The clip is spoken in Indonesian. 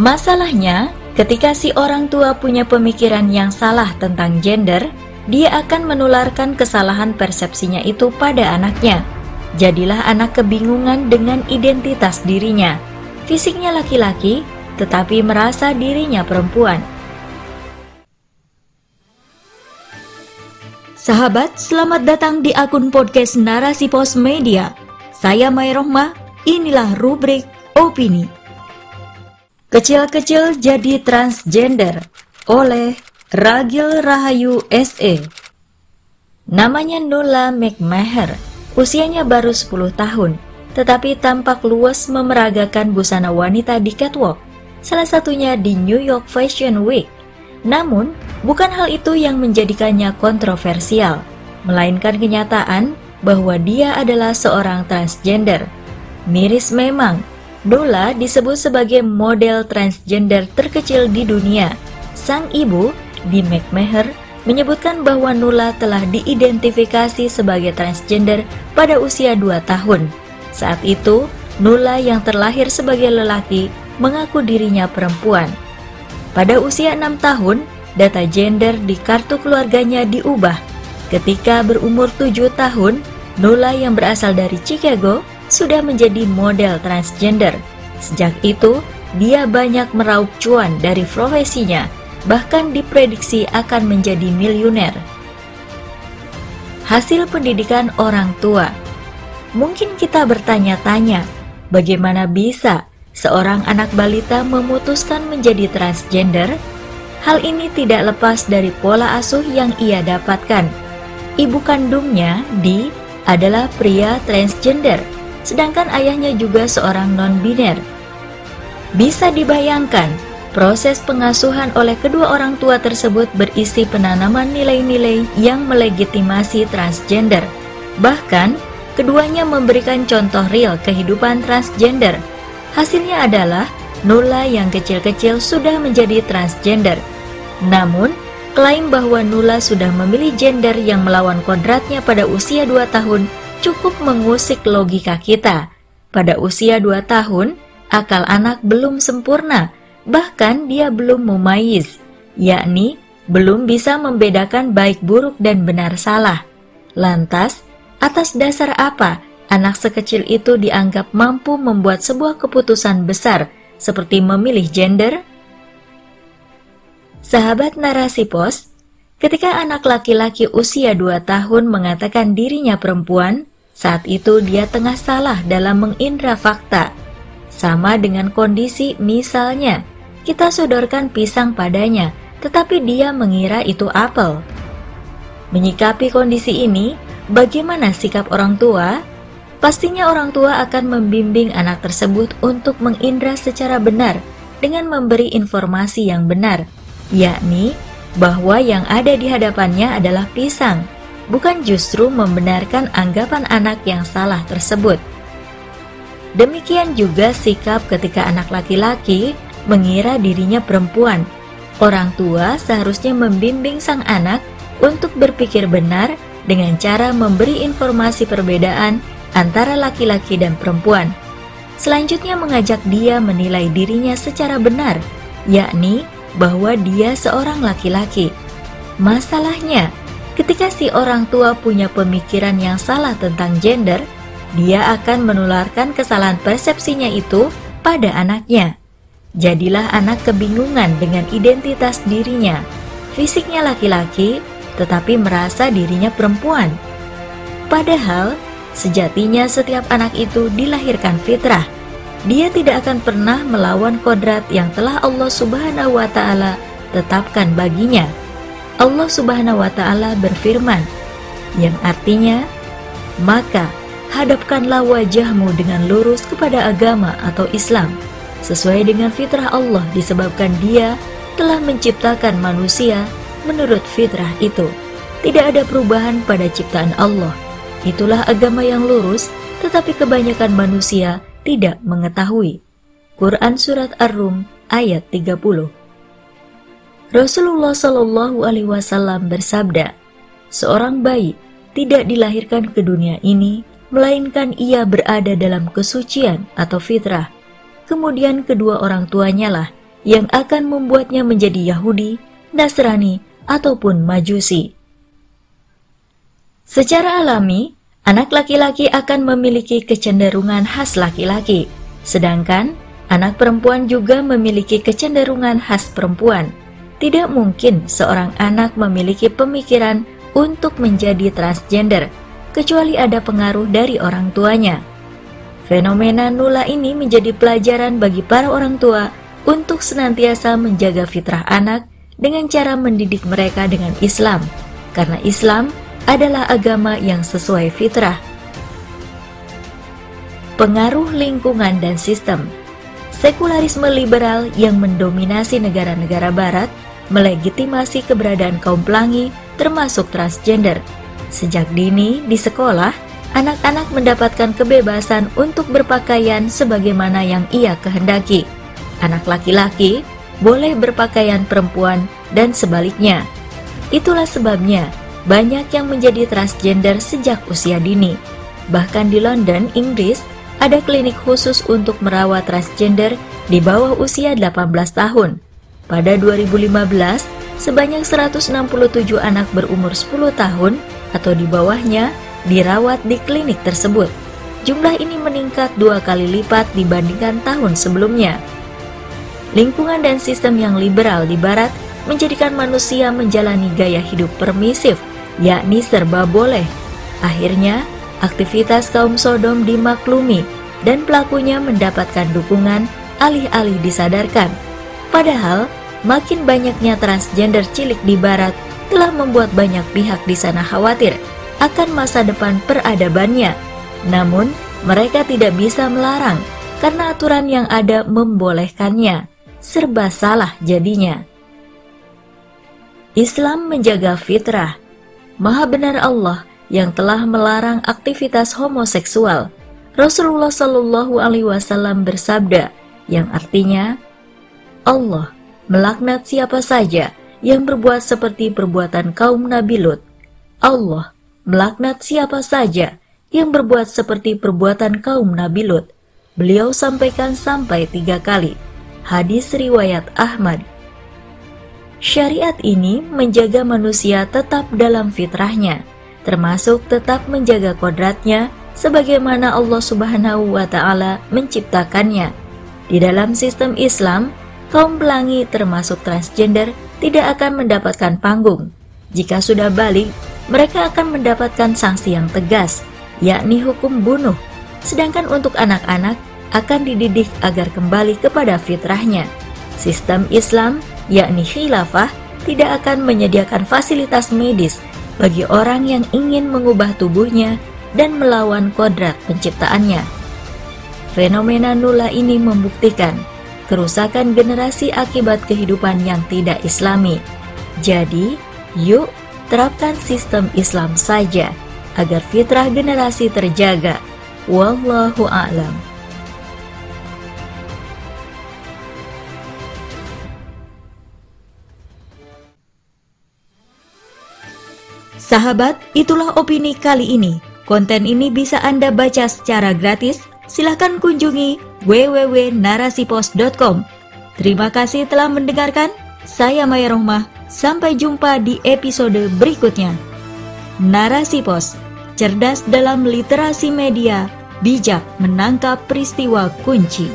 Masalahnya, ketika si orang tua punya pemikiran yang salah tentang gender, dia akan menularkan kesalahan persepsinya itu pada anaknya. Jadilah anak kebingungan dengan identitas dirinya. Fisiknya laki-laki, tetapi merasa dirinya perempuan. Sahabat, selamat datang di akun podcast Narasi Pos Media. Saya Mai inilah rubrik Opini. Kecil-kecil jadi transgender oleh Ragil Rahayu SE. Namanya Nula McMaher, usianya baru 10 tahun, tetapi tampak luas memeragakan busana wanita di catwalk, salah satunya di New York Fashion Week. Namun, bukan hal itu yang menjadikannya kontroversial, melainkan kenyataan bahwa dia adalah seorang transgender. Miris memang, Dola disebut sebagai model transgender terkecil di dunia. Sang ibu, di McMaher, menyebutkan bahwa Nula telah diidentifikasi sebagai transgender pada usia 2 tahun. Saat itu, Nula yang terlahir sebagai lelaki mengaku dirinya perempuan. Pada usia 6 tahun, data gender di kartu keluarganya diubah. Ketika berumur 7 tahun, Nula yang berasal dari Chicago sudah menjadi model transgender. Sejak itu, dia banyak meraup cuan dari profesinya, bahkan diprediksi akan menjadi miliuner. Hasil pendidikan orang tua Mungkin kita bertanya-tanya, bagaimana bisa seorang anak balita memutuskan menjadi transgender? Hal ini tidak lepas dari pola asuh yang ia dapatkan. Ibu kandungnya, Di, adalah pria transgender sedangkan ayahnya juga seorang non-biner. Bisa dibayangkan, proses pengasuhan oleh kedua orang tua tersebut berisi penanaman nilai-nilai yang melegitimasi transgender. Bahkan, keduanya memberikan contoh real kehidupan transgender. Hasilnya adalah Nula yang kecil-kecil sudah menjadi transgender. Namun, klaim bahwa Nula sudah memilih gender yang melawan kodratnya pada usia 2 tahun cukup mengusik logika kita. Pada usia 2 tahun, akal anak belum sempurna, bahkan dia belum mumayyiz, yakni belum bisa membedakan baik buruk dan benar salah. Lantas, atas dasar apa anak sekecil itu dianggap mampu membuat sebuah keputusan besar seperti memilih gender? Sahabat narasi pos, ketika anak laki-laki usia 2 tahun mengatakan dirinya perempuan, saat itu dia tengah salah dalam mengindra fakta. Sama dengan kondisi misalnya, kita sodorkan pisang padanya, tetapi dia mengira itu apel. Menyikapi kondisi ini, bagaimana sikap orang tua? Pastinya orang tua akan membimbing anak tersebut untuk mengindra secara benar dengan memberi informasi yang benar, yakni bahwa yang ada di hadapannya adalah pisang bukan justru membenarkan anggapan anak yang salah tersebut. Demikian juga sikap ketika anak laki-laki mengira dirinya perempuan. Orang tua seharusnya membimbing sang anak untuk berpikir benar dengan cara memberi informasi perbedaan antara laki-laki dan perempuan. Selanjutnya mengajak dia menilai dirinya secara benar, yakni bahwa dia seorang laki-laki. Masalahnya, Ketika si orang tua punya pemikiran yang salah tentang gender, dia akan menularkan kesalahan persepsinya itu pada anaknya. Jadilah anak kebingungan dengan identitas dirinya. Fisiknya laki-laki, tetapi merasa dirinya perempuan. Padahal, sejatinya setiap anak itu dilahirkan fitrah. Dia tidak akan pernah melawan kodrat yang telah Allah Subhanahu wa Ta'ala tetapkan baginya. Allah Subhanahu wa taala berfirman yang artinya maka hadapkanlah wajahmu dengan lurus kepada agama atau Islam sesuai dengan fitrah Allah disebabkan Dia telah menciptakan manusia menurut fitrah itu. Tidak ada perubahan pada ciptaan Allah. Itulah agama yang lurus, tetapi kebanyakan manusia tidak mengetahui. Quran Surat Ar-Rum ayat 30 Rasulullah Shallallahu Alaihi Wasallam bersabda, seorang bayi tidak dilahirkan ke dunia ini, melainkan ia berada dalam kesucian atau fitrah. Kemudian kedua orang tuanya lah yang akan membuatnya menjadi Yahudi, Nasrani, ataupun Majusi. Secara alami, anak laki-laki akan memiliki kecenderungan khas laki-laki, sedangkan anak perempuan juga memiliki kecenderungan khas perempuan. Tidak mungkin seorang anak memiliki pemikiran untuk menjadi transgender, kecuali ada pengaruh dari orang tuanya. Fenomena nula ini menjadi pelajaran bagi para orang tua untuk senantiasa menjaga fitrah anak dengan cara mendidik mereka dengan Islam, karena Islam adalah agama yang sesuai fitrah. Pengaruh lingkungan dan sistem Sekularisme liberal yang mendominasi negara-negara barat melegitimasi keberadaan kaum pelangi termasuk transgender. Sejak dini di sekolah, anak-anak mendapatkan kebebasan untuk berpakaian sebagaimana yang ia kehendaki. Anak laki-laki boleh berpakaian perempuan dan sebaliknya. Itulah sebabnya banyak yang menjadi transgender sejak usia dini. Bahkan di London, Inggris, ada klinik khusus untuk merawat transgender di bawah usia 18 tahun. Pada 2015, sebanyak 167 anak berumur 10 tahun atau di bawahnya dirawat di klinik tersebut. Jumlah ini meningkat dua kali lipat dibandingkan tahun sebelumnya. Lingkungan dan sistem yang liberal di barat menjadikan manusia menjalani gaya hidup permisif, yakni serba boleh. Akhirnya, aktivitas kaum Sodom dimaklumi dan pelakunya mendapatkan dukungan alih-alih disadarkan. Padahal, makin banyaknya transgender cilik di barat telah membuat banyak pihak di sana khawatir akan masa depan peradabannya. Namun, mereka tidak bisa melarang karena aturan yang ada membolehkannya. Serba salah jadinya. Islam menjaga fitrah. Maha benar Allah yang telah melarang aktivitas homoseksual. Rasulullah Shallallahu Alaihi Wasallam bersabda, yang artinya Allah melaknat siapa saja yang berbuat seperti perbuatan kaum Nabi Lut. Allah melaknat siapa saja yang berbuat seperti perbuatan kaum Nabi Lut. Beliau sampaikan sampai tiga kali. Hadis riwayat Ahmad. Syariat ini menjaga manusia tetap dalam fitrahnya, termasuk tetap menjaga kodratnya sebagaimana Allah Subhanahu wa taala menciptakannya. Di dalam sistem Islam, kaum pelangi termasuk transgender tidak akan mendapatkan panggung. Jika sudah balik, mereka akan mendapatkan sanksi yang tegas, yakni hukum bunuh. Sedangkan untuk anak-anak akan dididik agar kembali kepada fitrahnya. Sistem Islam, yakni khilafah, tidak akan menyediakan fasilitas medis bagi orang yang ingin mengubah tubuhnya dan melawan kodrat penciptaannya. Fenomena nula ini membuktikan kerusakan generasi akibat kehidupan yang tidak islami. Jadi, yuk terapkan sistem Islam saja agar fitrah generasi terjaga. Wallahu a'lam. Sahabat, itulah opini kali ini. Konten ini bisa Anda baca secara gratis silahkan kunjungi www.narasipos.com. Terima kasih telah mendengarkan. Saya Maya Rohmah. Sampai jumpa di episode berikutnya. Narasi Pos, cerdas dalam literasi media, bijak menangkap peristiwa kunci.